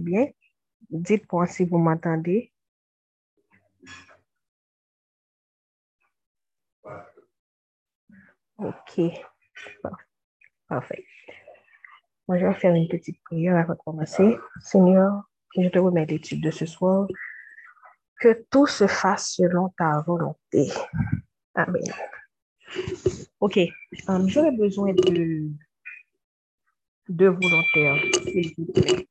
bien. Dites-moi si vous m'entendez. OK. Parfait. Moi, je vais faire une petite prière avant de commencer. Seigneur, je te remets l'étude de ce soir. Que tout se fasse selon ta volonté. Amen. OK. Um, J'aurais besoin de deux volontaires, s'il vous plaît.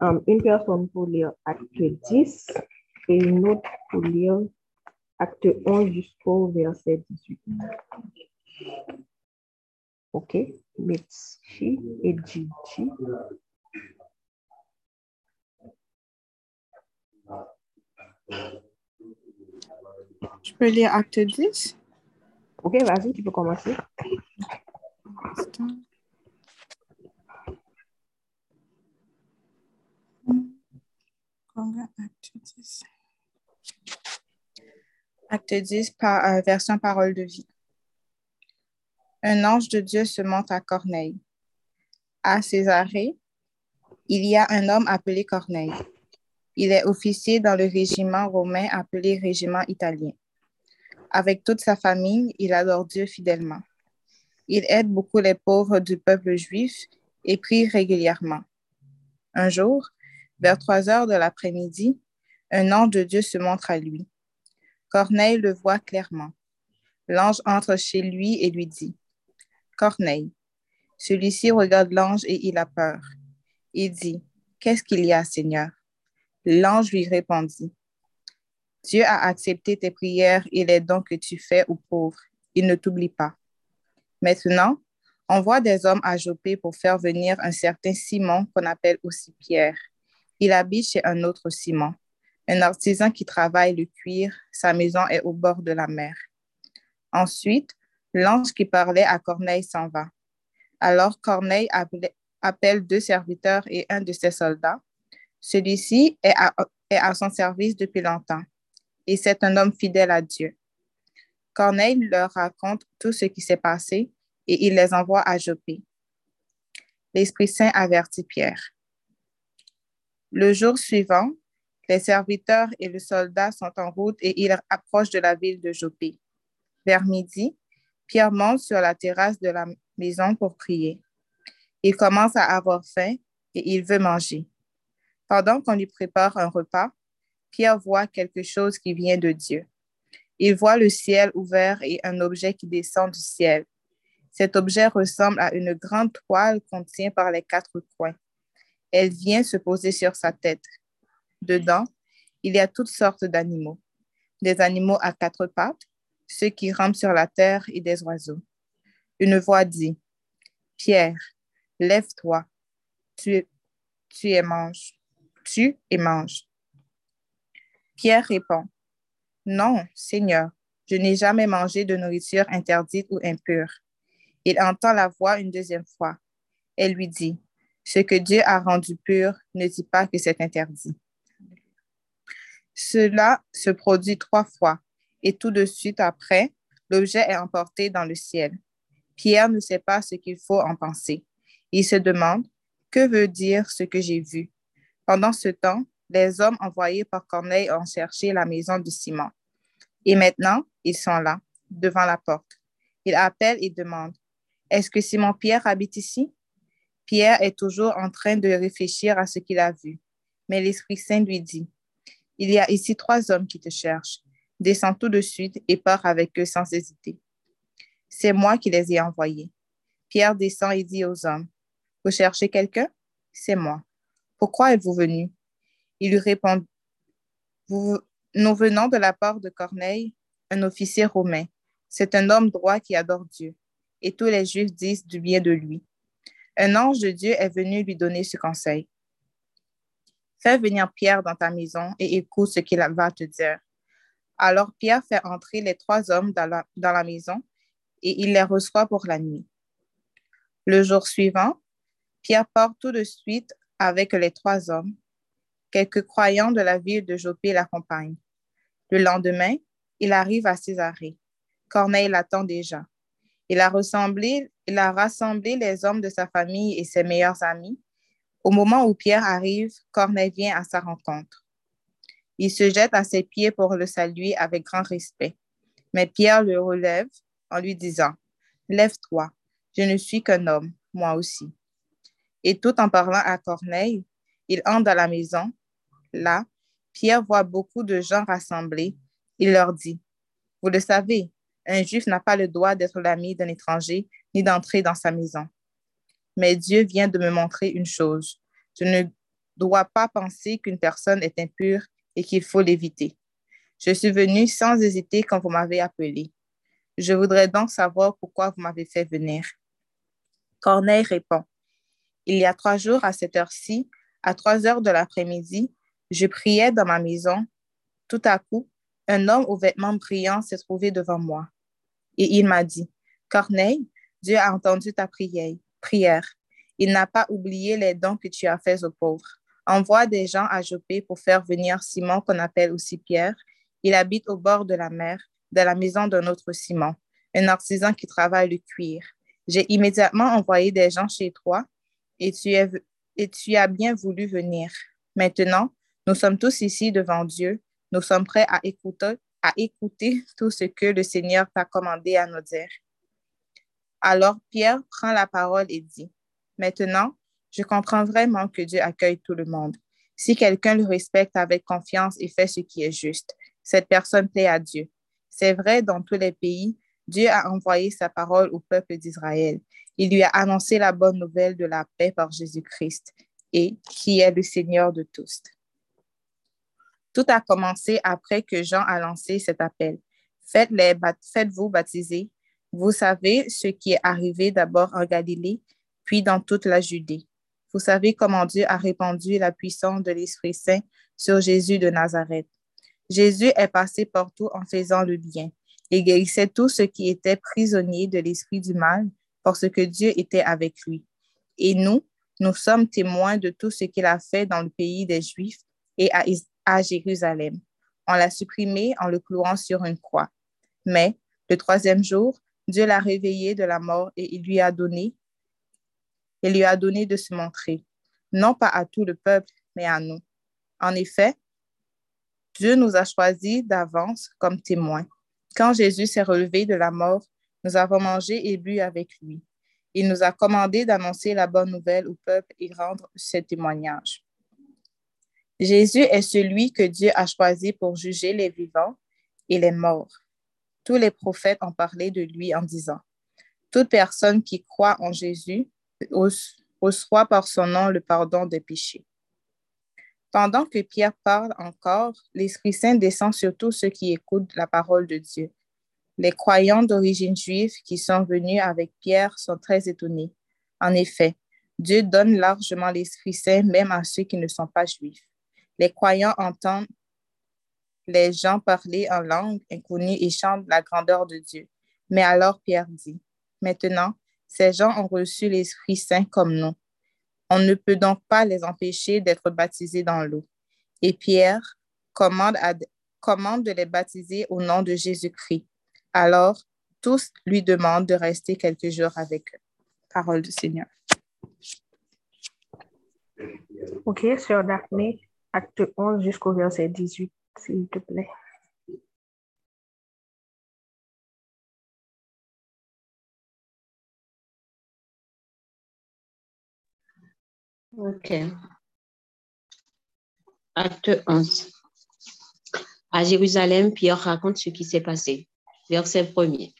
Um, une personne pour lire acte 10 et une autre pour lire acte 11 jusqu'au verset 18. OK? Mitchi et Gigi. Je peux lire acte 10? OK, vas-y, tu peux commencer. Acte 10. Acte 10, par, euh, version parole de vie. Un ange de Dieu se montre à Corneille. À Césarée, il y a un homme appelé Corneille. Il est officier dans le régiment romain appelé régiment italien. Avec toute sa famille, il adore Dieu fidèlement. Il aide beaucoup les pauvres du peuple juif et prie régulièrement. Un jour, vers trois heures de l'après-midi, un ange de Dieu se montre à lui. Corneille le voit clairement. L'ange entre chez lui et lui dit, Corneille. Celui-ci regarde l'ange et il a peur. Il dit, Qu'est-ce qu'il y a, Seigneur? L'ange lui répondit, Dieu a accepté tes prières et les dons que tu fais aux pauvres. Il ne t'oublie pas. Maintenant, envoie des hommes à Jopé pour faire venir un certain Simon qu'on appelle aussi Pierre. Il habite chez un autre Simon, un artisan qui travaille le cuir. Sa maison est au bord de la mer. Ensuite, l'ange qui parlait à Corneille s'en va. Alors Corneille appelle deux serviteurs et un de ses soldats. Celui-ci est à, est à son service depuis longtemps et c'est un homme fidèle à Dieu. Corneille leur raconte tout ce qui s'est passé et il les envoie à Jopé. L'Esprit Saint avertit Pierre. Le jour suivant, les serviteurs et le soldat sont en route et ils approchent de la ville de Jopé. Vers midi, Pierre monte sur la terrasse de la maison pour prier. Il commence à avoir faim et il veut manger. Pendant qu'on lui prépare un repas, Pierre voit quelque chose qui vient de Dieu. Il voit le ciel ouvert et un objet qui descend du ciel. Cet objet ressemble à une grande toile qu'on par les quatre coins. Elle vient se poser sur sa tête. Dedans, il y a toutes sortes d'animaux. Des animaux à quatre pattes, ceux qui rampent sur la terre et des oiseaux. Une voix dit, Pierre, lève-toi, tu, tu et mange, tu et mange. Pierre répond, Non, Seigneur, je n'ai jamais mangé de nourriture interdite ou impure. Il entend la voix une deuxième fois. Elle lui dit, Ce que Dieu a rendu pur, ne dit pas que c'est interdit. Cela se produit trois fois, et tout de suite après, l'objet est emporté dans le ciel. Pierre ne sait pas ce qu'il faut en penser. Il se demande, que veut dire ce que j'ai vu? Pendant ce temps, les hommes envoyés par Corneille ont cherché la maison de Simon. Et maintenant, ils sont là, devant la porte. Ils appellent et demandent, Est-ce que Simon Pierre habite ici? Pierre est toujours en train de réfléchir à ce qu'il a vu. Mais l'Esprit Saint lui dit, Il y a ici trois hommes qui te cherchent. Descends tout de suite et pars avec eux sans hésiter. C'est moi qui les ai envoyés. Pierre descend et dit aux hommes, Vous cherchez quelqu'un? C'est moi. Pourquoi êtes-vous venus? Il lui répond, Nous venons de la part de Corneille, un officier romain. C'est un homme droit qui adore Dieu, et tous les Juifs disent du bien de lui. Un ange de Dieu est venu lui donner ce conseil. Fais venir Pierre dans ta maison et écoute ce qu'il va te dire. Alors Pierre fait entrer les trois hommes dans la, maison et il les reçoit pour la nuit. Le jour suivant, Pierre part tout de suite avec les trois hommes Quelques croyants de la ville de Jopé l'accompagnent. Le lendemain, il arrive à Césarée. Corneille l'attend déjà. Il a, rassemblé, les hommes de sa famille et ses meilleurs amis Au moment où Pierre arrive, Corneille vient à sa rencontre. Il se jette à ses pieds pour le saluer avec grand respect. Mais Pierre le relève en lui disant, Lève-toi, je ne suis qu'un homme, moi aussi. Et tout en parlant à Corneille, il entre dans la maison. Là, Pierre voit beaucoup de gens rassemblés. Il leur dit, Vous le savez, un juif n'a pas le droit d'être l'ami d'un étranger ni d'entrer dans sa maison. Mais Dieu vient de me montrer une chose. Je ne dois pas penser qu'une personne est impure et qu'il faut l'éviter. Je suis venu sans hésiter quand vous m'avez appelé. Je voudrais donc savoir pourquoi vous m'avez fait venir. Corneille répond, Il y a trois jours à cette heure-ci, à trois heures de l'après-midi, je priais dans ma maison. Tout à coup, un homme aux vêtements brillants s'est trouvé devant moi. Et il m'a dit, Corneille, Dieu a entendu ta prière. prière. Il n'a pas oublié les dons que tu as faits aux pauvres. Envoie des gens à Jopé pour faire venir Simon, qu'on appelle aussi Pierre. Il habite au bord de la mer, dans la maison d'un autre Simon, un artisan qui travaille le cuir. J'ai immédiatement envoyé des gens chez toi et tu, et tu as bien voulu venir. Maintenant, nous sommes tous ici devant Dieu. Nous sommes prêts à écouter, à écouter tout ce que le Seigneur t'a commandé à nous dire. Alors Pierre prend la parole et dit, Maintenant, je comprends vraiment que Dieu accueille tout le monde. Si quelqu'un le respecte avec confiance et fait ce qui est juste, cette personne plaît à Dieu. C'est vrai dans tous les pays, Dieu a envoyé sa parole au peuple d'Israël. Il lui a annoncé la bonne nouvelle de la paix par Jésus-Christ et qui est le Seigneur de tous. Tout a commencé après que Jean a lancé cet appel. Faites-vous baptiser. Vous savez ce qui est arrivé d'abord en Galilée, puis dans toute la Judée. Vous savez comment Dieu a répandu la puissance de l'Esprit Saint sur Jésus de Nazareth. Jésus est passé partout en faisant le bien et guérissait tous ceux qui étaient prisonniers de l'esprit du mal parce que Dieu était avec lui. Et nous, nous sommes témoins de tout ce qu'il a fait dans le pays des Juifs et à, à Jérusalem. On l'a supprimé en le clouant sur une croix. Mais le troisième jour, Dieu l'a réveillé de la mort et il lui a donné, il lui a donné de se montrer, non pas à tout le peuple, mais à nous. En effet, Dieu nous a choisis d'avance comme témoins. Quand Jésus s'est relevé de la mort, nous avons mangé et bu avec lui. Il nous a commandé d'annoncer la bonne nouvelle au peuple et rendre ce témoignage. Jésus est celui que Dieu a choisi pour juger les vivants et les morts. Tous les prophètes ont parlé de lui en disant, Toute personne qui croit en Jésus reçoit par son nom le pardon des péchés. Pendant que Pierre parle encore, l'Esprit Saint descend sur tous ceux qui écoutent la parole de Dieu. Les croyants d'origine juive qui sont venus avec Pierre sont très étonnés. En effet, Dieu donne largement l'Esprit Saint même à ceux qui ne sont pas juifs. Les croyants entendent les gens parler en langue inconnue et chantent la grandeur de Dieu. Mais alors Pierre dit, Maintenant, ces gens ont reçu l'Esprit Saint comme nous. On ne peut donc pas les empêcher d'être baptisés dans l'eau. Et Pierre commande, de les baptiser au nom de Jésus-Christ. Alors, tous lui demandent de rester quelques jours avec eux. Parole du Seigneur. Ok, sur Daphné, acte 11 jusqu'au verset 18, s'il te plaît. Ok. Acte 11. À Jérusalem, Pierre raconte ce qui s'est passé. Verset 1er.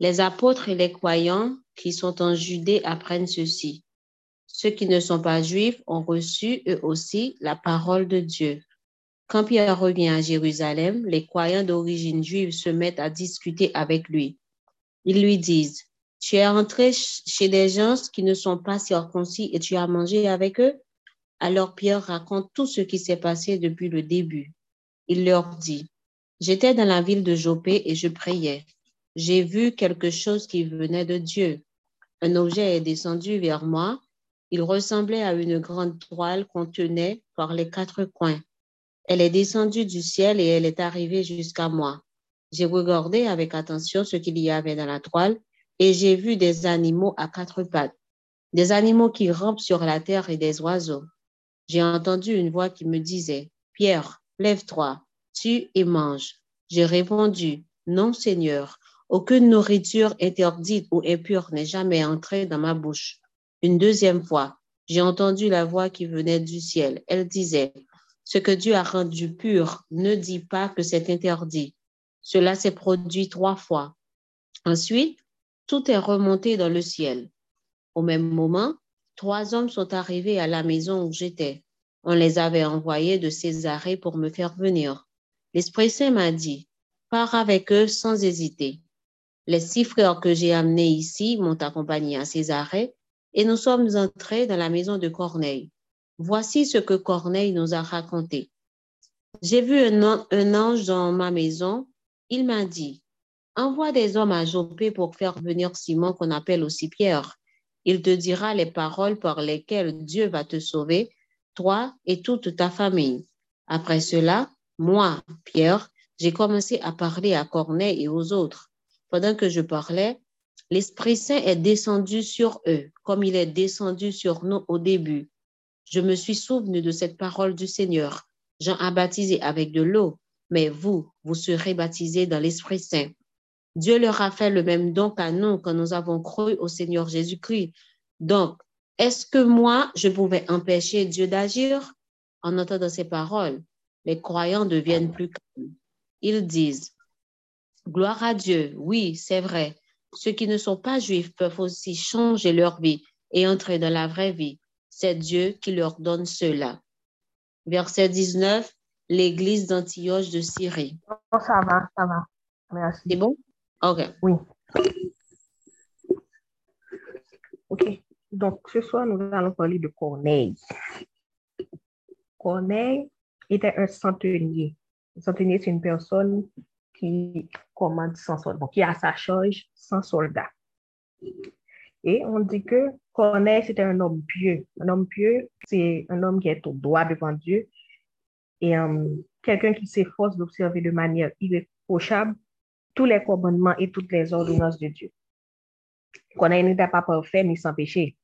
Les apôtres et les croyants qui sont en Judée apprennent ceci. Ceux qui ne sont pas juifs ont reçu eux aussi la parole de Dieu. Quand Pierre revient à Jérusalem, les croyants d'origine juive se mettent à discuter avec lui. Ils lui disent, tu es rentré chez des gens qui ne sont pas circoncis et tu as mangé avec eux? Alors Pierre raconte tout ce qui s'est passé depuis le début. Il leur dit, j'étais dans la ville de Jopé et je priais. J'ai vu quelque chose qui venait de Dieu. Un objet est descendu vers moi il ressemblait à une grande toile qu'on tenait par les quatre coins. Elle est descendue du ciel et elle est arrivée jusqu'à moi. J'ai regardé avec attention ce qu'il y avait dans la toile et j'ai vu des animaux à quatre pattes. des animaux qui rampent sur la terre et des oiseaux. J'ai entendu une voix qui me disait, Pierre, lève-toi, tue et mange. J'ai répondu, non Seigneur, aucune nourriture interdite ou impure n'est jamais entrée dans ma bouche. Une deuxième fois, j'ai entendu la voix qui venait du ciel. Elle disait, ce que Dieu a rendu pur, ne dit pas que c'est interdit. Cela s'est produit trois fois. Ensuite, tout est remonté dans le ciel. Au même moment, trois hommes sont arrivés à la maison où j'étais. On les avait envoyés de Césarée pour me faire venir. L'Esprit Saint m'a dit, pars avec eux sans hésiter. Les six frères que j'ai amenés ici m'ont accompagné à Césarée et nous sommes entrés dans la maison de Corneille. Voici ce que Corneille nous a raconté. J'ai vu un, un, ange dans ma maison. Il m'a dit, envoie des hommes à Jopé pour faire venir Simon qu'on appelle aussi Pierre. Il te dira les paroles par lesquelles Dieu va te sauver, toi et toute ta famille. Après cela, moi, Pierre, j'ai commencé à parler à Corneille et aux autres. Pendant que je parlais, l'Esprit Saint est descendu sur eux, comme il est descendu sur nous au début. Je me suis souvenu de cette parole du Seigneur. Jean a baptisé avec de l'eau, mais vous, vous serez baptisés dans l'Esprit Saint. Dieu leur a fait le même don qu'à nous quand nous avons cru au Seigneur Jésus-Christ. Donc, est-ce que moi, je pouvais empêcher Dieu d'agir? En entendant ces paroles, les croyants deviennent plus calmes. Ils disent, Gloire à Dieu, oui, c'est vrai. Ceux qui ne sont pas juifs peuvent aussi changer leur vie et entrer dans la vraie vie. C'est Dieu qui leur donne cela. Verset 19, l'église d'Antioche de Syrie. Oh, ça va, ça va. Merci. C'est bon? OK. Oui. OK. Donc, ce soir, nous allons parler de Corneille. Corneille était un centenier. Un centenier, c'est une personne qui commande sans soldat, qui a sa charge sans soldat. Et on dit que Corneille, c'était un homme pieux. Un homme pieux, c'est un homme qui est au droit devant Dieu et um, quelqu'un qui s'efforce d'observer de manière irréprochable tous les commandements et toutes les ordonnances de Dieu. Corneille n'était pas parfait ni sans péché.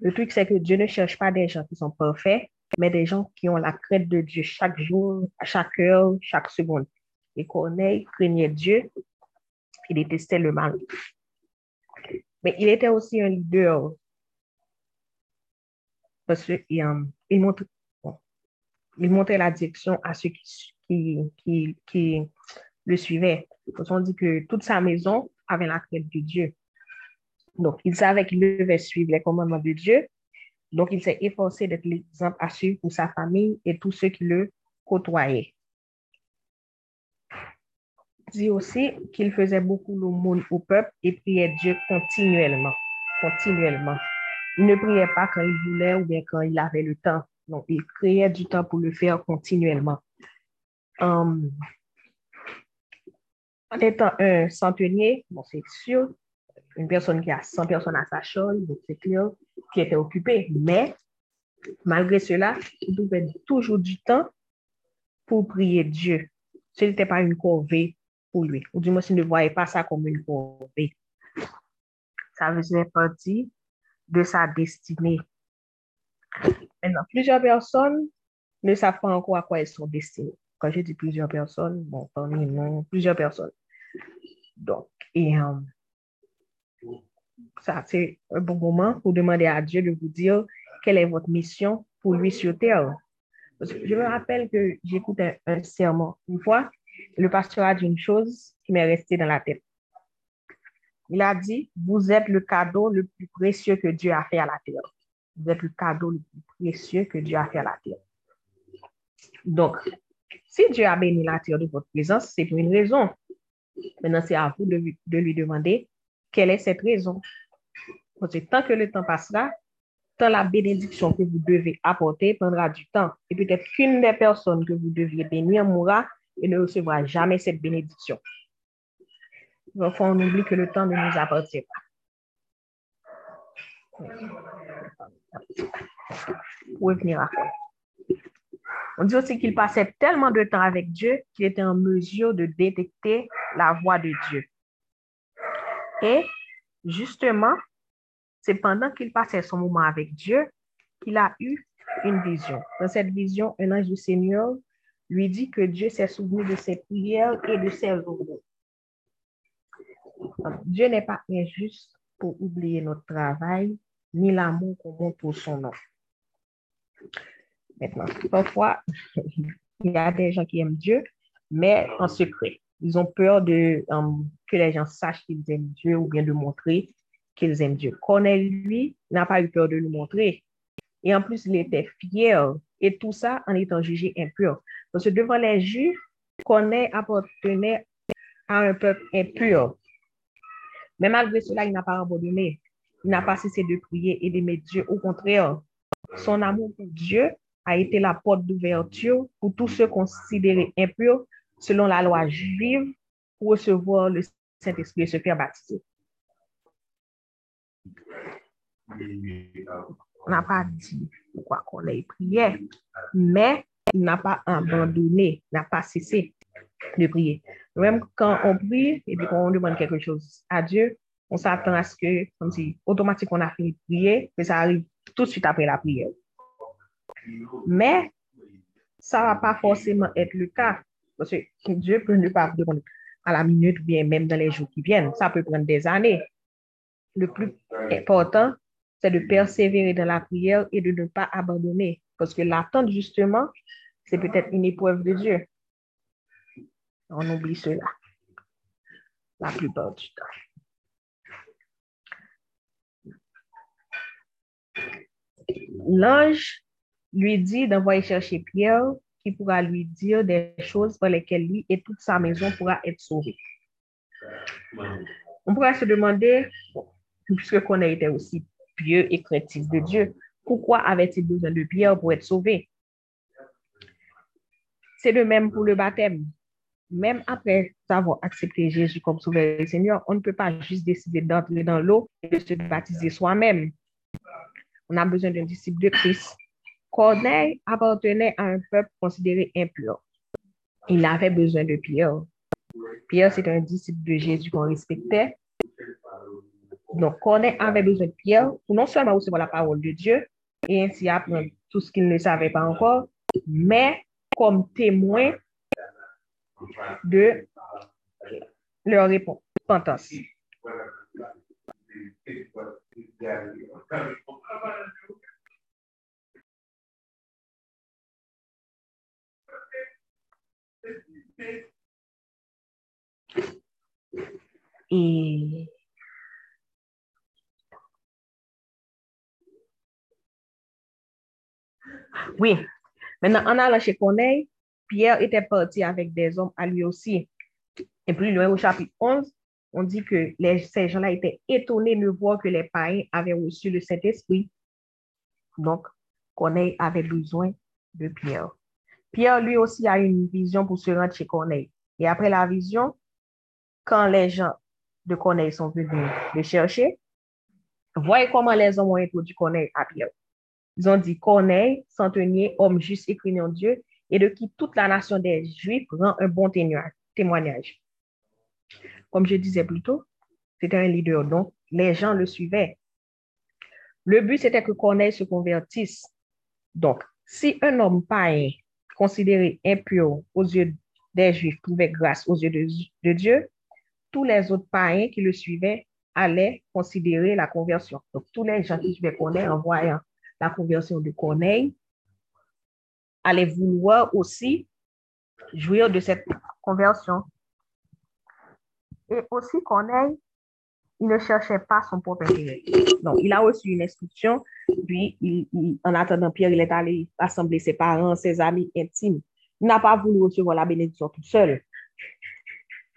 Le truc, c'est que Dieu ne cherche pas des gens qui sont parfaits, mais des gens qui ont la crainte de Dieu chaque jour, à chaque heure, chaque seconde. Et Corneille craignait Dieu, il détestait le mal. Mais il était aussi un leader parce qu'il um, il montrait la direction à ceux qui, le suivaient. Parce qu'on dit que toute sa maison avait la crainte de Dieu. Donc, il savait qu'il devait suivre les commandements de Dieu. Donc, il s'est efforcé d'être l'exemple à suivre pour sa famille et tous ceux qui le côtoyaient. Dit aussi qu'il faisait beaucoup l'aumône au peuple et priait Dieu continuellement. Continuellement. Il ne priait pas quand il voulait ou bien quand il avait le temps. Donc, il créait du temps pour le faire continuellement. Um, en étant un centenier, bon, c'est sûr, une personne qui a 100 personnes à sa charge, donc c'est clair, qui était occupée. Mais, malgré cela, il trouvait toujours du temps pour prier Dieu. Ce n'était pas une corvée lui. Ou du moins, il ne voyait pas ça comme une corvée. Ça faisait partie de sa destinée. Maintenant, plusieurs personnes ne savent pas encore à quoi elles sont destinées. Quand je dis plusieurs personnes, bon, parmi nous, plusieurs personnes. Donc, et euh, ça, c'est un bon moment pour demander à Dieu de vous dire quelle est votre mission pour lui sur terre. je me rappelle que j'écoute un, serment une fois, le pasteur a dit une chose qui m'est restée dans la tête. Il a dit, vous êtes le cadeau le plus précieux que Dieu a fait à la terre. Vous êtes le cadeau le plus précieux que Dieu a fait à la terre. Donc, si Dieu a béni la terre de votre présence, c'est pour une raison. Maintenant, c'est à vous de, de lui demander quelle est cette raison? Parce que tant que le temps passera, tant la bénédiction que vous devez apporter prendra du temps. Et peut-être qu'une des personnes que vous deviez bénir mourra et ne recevra jamais cette bénédiction. Enfin, on oublie que le temps ne nous appartient pas. On dit aussi qu'il passait tellement de temps avec Dieu qu'il était en mesure de détecter la voix de Dieu. Et justement, c'est pendant qu'il passait son moment avec Dieu qu'il a eu une vision. Dans cette vision, un ange du Seigneur lui dit que Dieu s'est souvenu de ses prières et de ses ordres. Dieu n'est pas injuste pour oublier notre travail, ni l'amour qu'on montre pour son nom. Maintenant, parfois, il y a des gens qui aiment Dieu, mais en secret. Ils ont peur de, um, que les gens sachent qu'ils aiment Dieu ou bien de montrer qu'ils aiment Dieu. Corneille, lui, n'a pas eu peur de le montrer. Et en plus, il était fier. Et tout ça en étant jugé impur. Parce que devant les Juifs, Corneille appartenait à un peuple impur. Mais malgré cela, il n'a pas abandonné. Il n'a pas cessé de prier et d'aimer Dieu. Au contraire, son amour pour Dieu a été la porte d'ouverture pour tous ceux considérés impurs selon la loi juive pour recevoir le Saint-Esprit et se faire baptiser. On n'a pas dit pourquoi qu'on ait prié, mais il n'a pas abandonné, n'a pas cessé de prier. Même quand on prie et puis qu'on demande quelque chose à Dieu, on s'attend à ce que, comme si automatiquement on a fini de prier, mais ça arrive tout de suite après la prière. Mais ça ne va pas forcément être le cas. Parce que Dieu peut ne pas répondre à la minute, bien même dans les jours qui viennent. Ça peut prendre des années. Le plus important, c'est de persévérer dans la prière et de ne pas abandonner. Parce que l'attente, justement, c'est peut-être une épreuve de Dieu. On oublie cela la plupart du temps. L'ange lui dit d'envoyer chercher Pierre qui pourra lui dire des choses par lesquelles lui et toute sa maison pourra être sauvés. On pourra se demander, puisque qu'on a été aussi pieux et craintif de Dieu, pourquoi avait-il besoin de Pierre pour être sauvé? C'est le même pour le baptême. Même après avoir accepté Jésus comme sauveur et Seigneur, on ne peut pas juste décider d'entrer dans l'eau et de se baptiser soi-même. On a besoin d'un disciple de Christ Corneille appartenait à un peuple considéré impur. Il avait besoin de Pierre. Pierre, c'est un disciple de Jésus qu'on respectait. Donc, Corneille avait besoin de Pierre pour non seulement recevoir la parole de Dieu et ainsi apprendre tout ce qu'il ne savait pas encore, mais comme témoin de leur repentance. Et oui, maintenant en allant chez Corneille, Pierre était parti avec des hommes à lui aussi. Et plus loin au chapitre 11, on dit que les, ces gens-là étaient étonnés de voir que les païens avaient reçu le Saint-Esprit. Donc, Corneille avait besoin de Pierre. Pierre, lui aussi, a une vision pour se rendre chez Corneille. Et après la vision, quand les gens de Corneille sont venus le chercher, voyez comment les hommes ont introduit Corneille à Pierre. Ils ont dit, Corneille, centenier, homme juste et craignant Dieu, et de qui toute la nation des Juifs rend un bon témoignage. Comme je disais plus tôt, c'était un leader, donc les gens le suivaient. Le but, c'était que Corneille se convertisse. Donc, si un homme païen considéré impur aux yeux des Juifs trouvait grâce aux yeux de, Dieu, tous les autres païens qui le suivaient allaient considérer la conversion. Donc, tous les gens qui suivaient Corneille en voyant la conversion de Corneille allaient vouloir aussi jouir de cette conversion. Et aussi, Corneille il ne cherchait pas son propre intérêt. Donc, il a reçu une instruction, puis en attendant Pierre, il est allé rassembler ses parents, ses amis intimes. Il n'a pas voulu recevoir la bénédiction tout seul.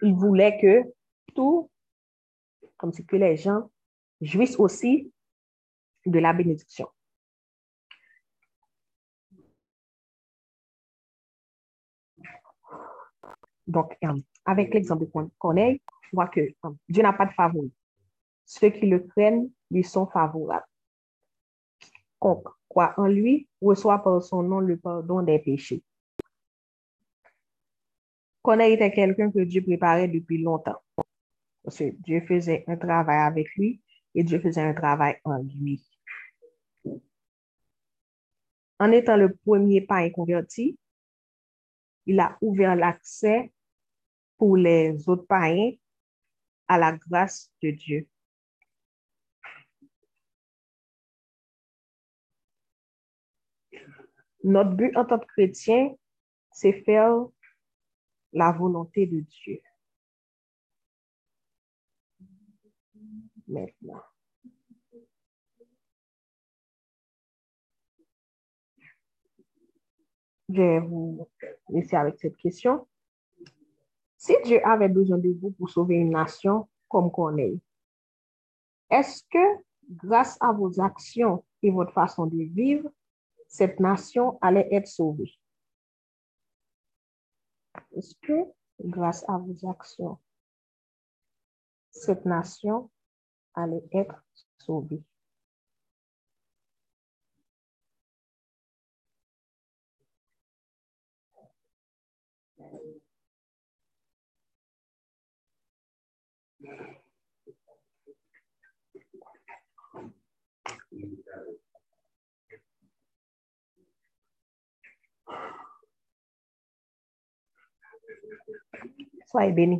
Il voulait que tout, comme si que les gens jouissent aussi de la bénédiction. Donc, euh, avec l'exemple de Corneille, on voit que euh, Dieu n'a pas de favori. Ceux qui le craignent lui sont favorables. Quiconque croit en lui reçoit par son nom le pardon des péchés. Corneille était quelqu'un que Dieu préparait depuis longtemps. Parce que Dieu faisait un travail avec lui et Dieu faisait un travail en lui. En étant le premier païen converti, il a ouvert l'accès pour les autres païens à la grâce de Dieu. Notre but en tant que chrétien, c'est faire la volonté de Dieu. Maintenant. Je vais vous laisser avec cette question. Si Dieu avait besoin de vous pour sauver une nation comme est, est-ce que grâce à vos actions et votre façon de vivre, cette nation allait être sauvée? Est-ce que grâce à vos actions, cette nation allait être sauvée? slide ini.